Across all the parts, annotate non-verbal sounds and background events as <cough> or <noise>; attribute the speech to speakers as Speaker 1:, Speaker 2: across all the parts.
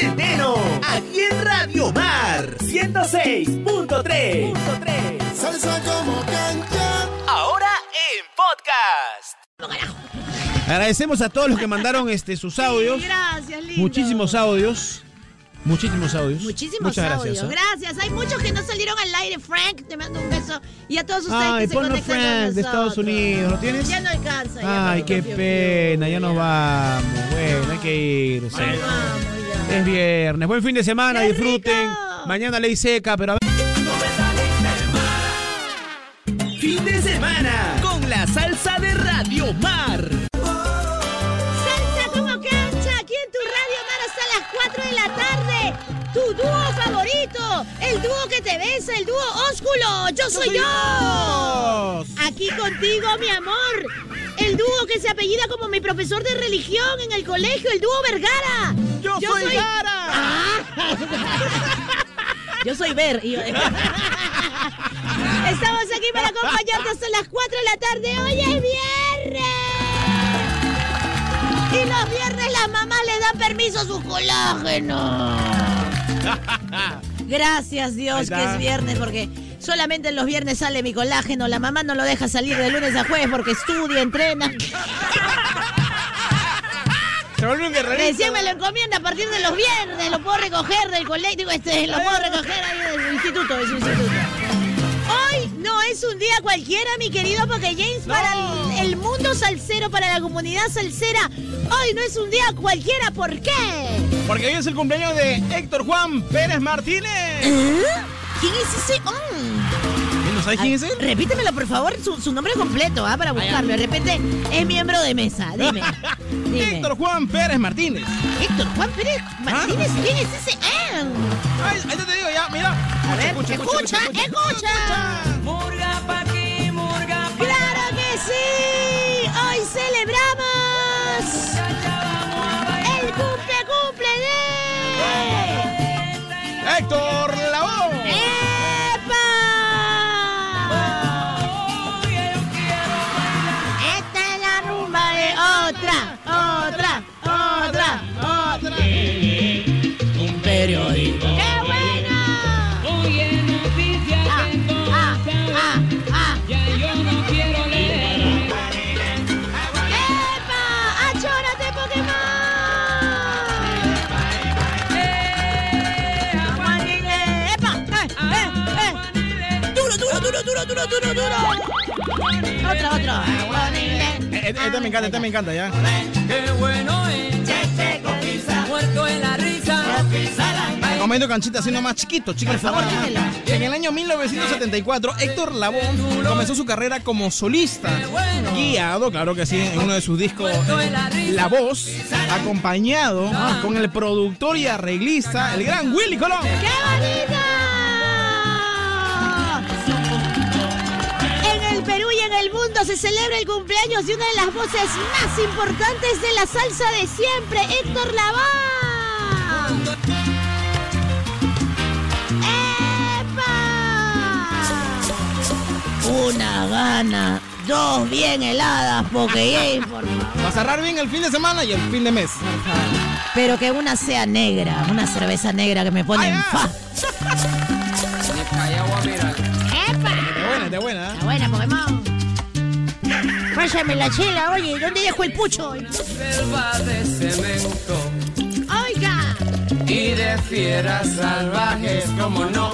Speaker 1: Centeno, aquí en Radio Mar 106.3.
Speaker 2: Salsa como cancha.
Speaker 1: Ahora en podcast.
Speaker 3: Agradecemos a todos los que mandaron este, sus audios.
Speaker 4: Gracias, lindo.
Speaker 3: Muchísimos audios. Muchísimos audios.
Speaker 4: Muchísimos
Speaker 3: Muchas
Speaker 4: audios.
Speaker 3: gracias. ¿eh?
Speaker 4: Gracias. Hay muchos que no salieron al aire. Frank, te mando un beso. Y a todos ustedes
Speaker 3: Ay,
Speaker 4: que se conectan con
Speaker 3: Frank de. Estados Unidos. ¿Lo tienes?
Speaker 4: Ya no alcanza. ya,
Speaker 3: Ay, qué pena. Ya nos vamos. Bueno, hay que irse.
Speaker 4: Vamos.
Speaker 3: Es viernes. Buen fin de semana.
Speaker 4: ¡Qué
Speaker 3: Disfruten.
Speaker 4: rico!
Speaker 3: Mañana ley seca, pero a ver.
Speaker 1: Fin de semana con la salsa de Radio Mar.
Speaker 4: El dúo que te besa, el dúo ósculo. Yo soy yo. Aquí contigo, mi amor. El dúo que se apellida como mi profesor de religión en el colegio, el dúo Vergara.
Speaker 3: Yo soy Gara.
Speaker 4: Ah. Yo soy Ver. y <laughs> Estamos aquí para acompañarte hasta las 4 de la tarde. Hoy es viernes. Y los viernes las mamás le dan permiso a sus colágenos. <laughs> Gracias Dios que es viernes porque solamente en los viernes sale mi colágeno. La mamá no lo deja salir de lunes a jueves porque estudia, entrena.
Speaker 3: Se vuelve un guerrerito.
Speaker 4: Recién me lo encomienda a partir de los viernes. Lo puedo recoger del colegio. Este, lo puedo recoger ahí del instituto, de su instituto. Hoy no es un día cualquiera, mi querido Porque James, para el, el mundo salsero, para la comunidad salsera. Hoy no es un día cualquiera, ¿por qué?
Speaker 3: Porque hoy es el cumpleaños de Héctor Juan Pérez Martínez.
Speaker 4: ¿Quién es ese? Mm.
Speaker 3: ¿No sabes quién es él?
Speaker 4: Repítemelo, por favor, su, su nombre completo, ¿ah? Para buscarlo. De repente es miembro de mesa. Dime. <laughs> Dime.
Speaker 3: Héctor Juan Pérez Martínez.
Speaker 4: Héctor Juan Pérez Martínez. ¿Quién es ese? Ah.
Speaker 3: Ay, ahí te digo ya, mira.
Speaker 4: A ver, escucha, escucha.
Speaker 5: Murga
Speaker 4: duro.
Speaker 3: Eh, eh, Este me encanta, este me encanta ya.
Speaker 5: Qué bueno es. Muerto en la risa.
Speaker 3: Comiendo canchita así nomás chiquito, chico.
Speaker 4: Por favor.
Speaker 3: En el año 1974, Héctor Lavoe comenzó su carrera como solista, guiado, claro que sí, en uno de sus discos, eh, La Voz, acompañado con el productor y arreglista, el gran Willy Colón.
Speaker 4: ¡Qué bonito! En el mundo se celebra el cumpleaños de una de las voces más importantes de la salsa de siempre, Héctor Lavoe. ¡Epa! Una gana, dos bien heladas, porque por favor.
Speaker 3: Va a cerrar bien el fin de semana y el fin de mes.
Speaker 4: Pero que una sea negra, una cerveza negra que me pone en fa. <laughs> ¡Epa!
Speaker 3: De buena, de buena. ¿eh?
Speaker 4: La buena, Pokémon. Pásame la chela, oye, ¿dónde dejo el pucho?
Speaker 5: Selva de cemento
Speaker 4: Oiga,
Speaker 5: y de fieras salvajes, como no.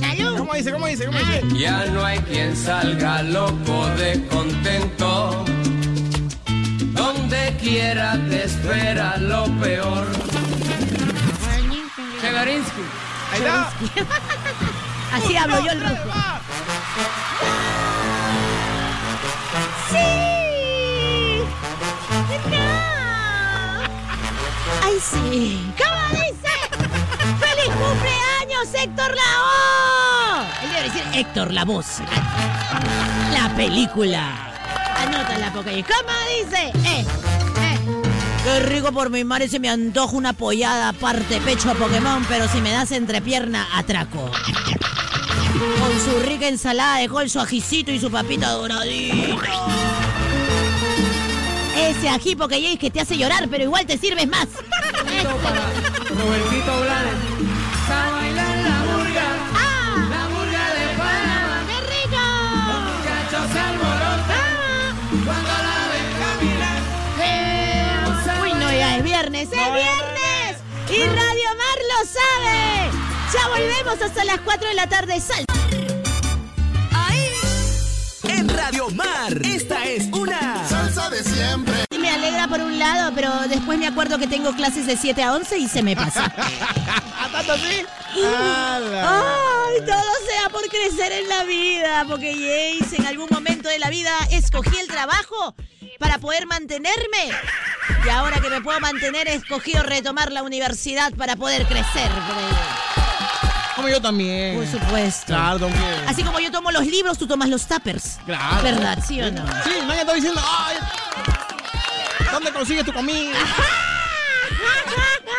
Speaker 4: salud.
Speaker 3: ¿Cómo dice, cómo dice, cómo dice?
Speaker 5: Ya no hay quien salga loco de contento. Donde quiera te espera lo peor. Chegarinsky.
Speaker 3: Ahí está. <laughs>
Speaker 4: Así hablo yo el ruso. ¡Ay, sí! ¿Cómo dice? ¡Feliz cumpleaños, Héctor Lavoe! Él debe decir Héctor la voz. La película. Anótala, porque ¿cómo dice? ¡Eh! ¡Eh! Qué rico por mi madre, se me antoja una pollada parte pecho a Pokémon, pero si me das entrepierna, atraco. Con su rica ensalada de col, su ajicito y su papita doradita. Ese ají porque que te hace llorar, pero igual te sirves más.
Speaker 5: Robertito Blades. A bailar la murga,
Speaker 4: ¡Ah!
Speaker 5: la murga de Panamá.
Speaker 4: ¡Qué rico!
Speaker 5: Muchachos se alborotan cuando la ven caminar.
Speaker 4: Uy, no, ya es viernes, es viernes. Y Radio Mar lo sabe. Ya volvemos hasta las 4 de la tarde. Sal.
Speaker 1: En Radio Mar, esta es una
Speaker 2: de siempre.
Speaker 4: Y Me alegra por un lado, pero después me acuerdo que tengo clases de 7 a 11 y se me pasa. <laughs>
Speaker 3: ¿A tanto así?
Speaker 4: Ay, todo sea por crecer en la vida, porque Jace en algún momento de la vida escogí el trabajo para poder mantenerme. Y ahora que me puedo mantener, he escogido retomar la universidad para poder crecer.
Speaker 3: Como yo también.
Speaker 4: Por supuesto.
Speaker 3: Claro, que-
Speaker 4: Así como yo tomo los libros, tú tomas los tuppers.
Speaker 3: Claro.
Speaker 4: ¿Verdad, sí o no?
Speaker 3: Sí, nadie está diciendo, ay, ¿dónde consigues tu comida?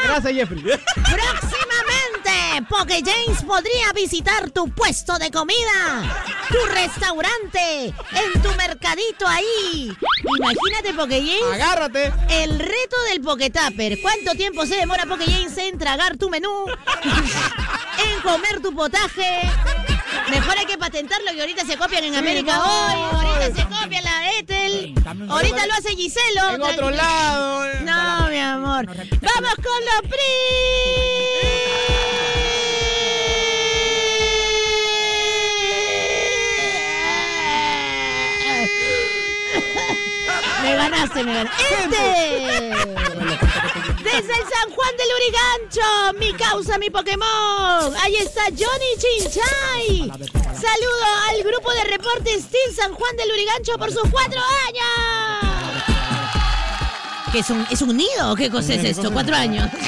Speaker 3: Gracias, Jeffrey.
Speaker 4: Próximamente, Poke James podría visitar tu puesto de comida, tu restaurante, en tu mercadito ahí. Imagínate, Poke James,
Speaker 3: Agárrate.
Speaker 4: el reto del Poketapper. ¿Cuánto tiempo se demora Poke James en tragar tu menú? <laughs> en comer tu potaje. Mejor hay que patentarlo que ahorita se copian en América
Speaker 3: no,
Speaker 4: hoy, ahorita se copia la Ethel, ahorita lo hace Giselo.
Speaker 3: En otro lado. eh.
Speaker 4: No, mi amor. Vamos con los pri. <laughs> Me ganaste, me ganaste. Este. Desde el San Juan del Urigancho, mi causa, mi Pokémon. Ahí está Johnny Chinchay. Saludo al grupo de reportes Team San Juan del Urigancho por sus cuatro años. ¿Qué es un, es un nido o qué cosa es esto? Cuatro años. <laughs>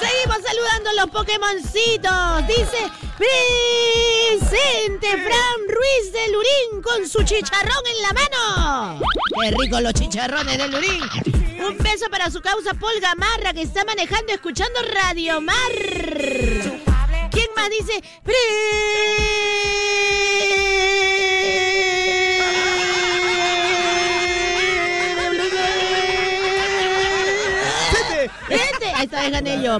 Speaker 4: Seguimos saludando a los Pokémoncitos. Dice presente Fran Ruiz de Lurín con su chicharrón en la mano. Qué rico los chicharrones de Lurín. Un beso para su causa Paul Gamarra que está manejando escuchando Radio Mar. ¿Quién más dice?
Speaker 3: Vete.
Speaker 4: Vete. Ahí está, gané yo.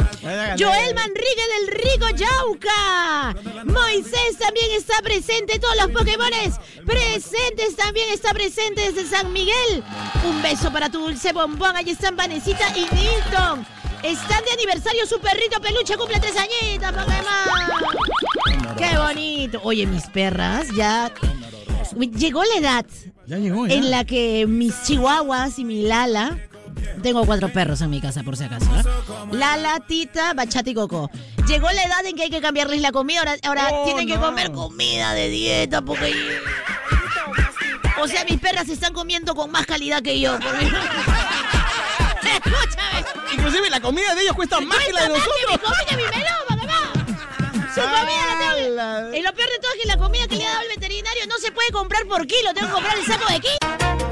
Speaker 4: Joel Manrique del Rico Yauca. Moisés también está presente. Todos los Pokémones presentes también está presente desde San Miguel. Un beso para tu dulce bombón. Ahí están Vanesita y Nilton. Están de aniversario su perrito peluche. Cumple tres añitos, Pokémon. Qué bonito. Oye, mis perras ya... Llegó la edad
Speaker 3: Ya llegó, ya.
Speaker 4: en la que mis chihuahuas y mi Lala. Tengo cuatro perros en mi casa, por si acaso. ¿eh? Lala, Tita, Bachata y Coco. Llegó la edad en que hay que cambiarles la comida. Ahora, ahora
Speaker 3: Oh,
Speaker 4: tienen que comer comida de dieta porque. O sea, mis perras están comiendo con más calidad que yo. porque- <laughs> Escúchame.
Speaker 3: Inclusive la comida de ellos cuesta más que la de
Speaker 4: más que mi
Speaker 3: nosotros.
Speaker 4: comida, mi. Su comida la tengo. Y lo peor de todo es que la comida que le ha dado el veterinario no se puede comprar por kilo. Tengo que comprar el saco de kilo.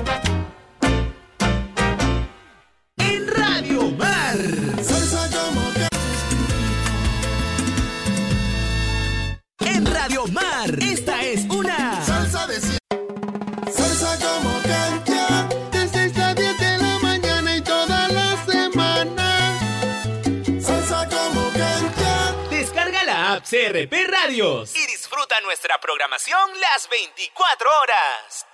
Speaker 1: CRP Radios y disfruta nuestra programación las 24 horas.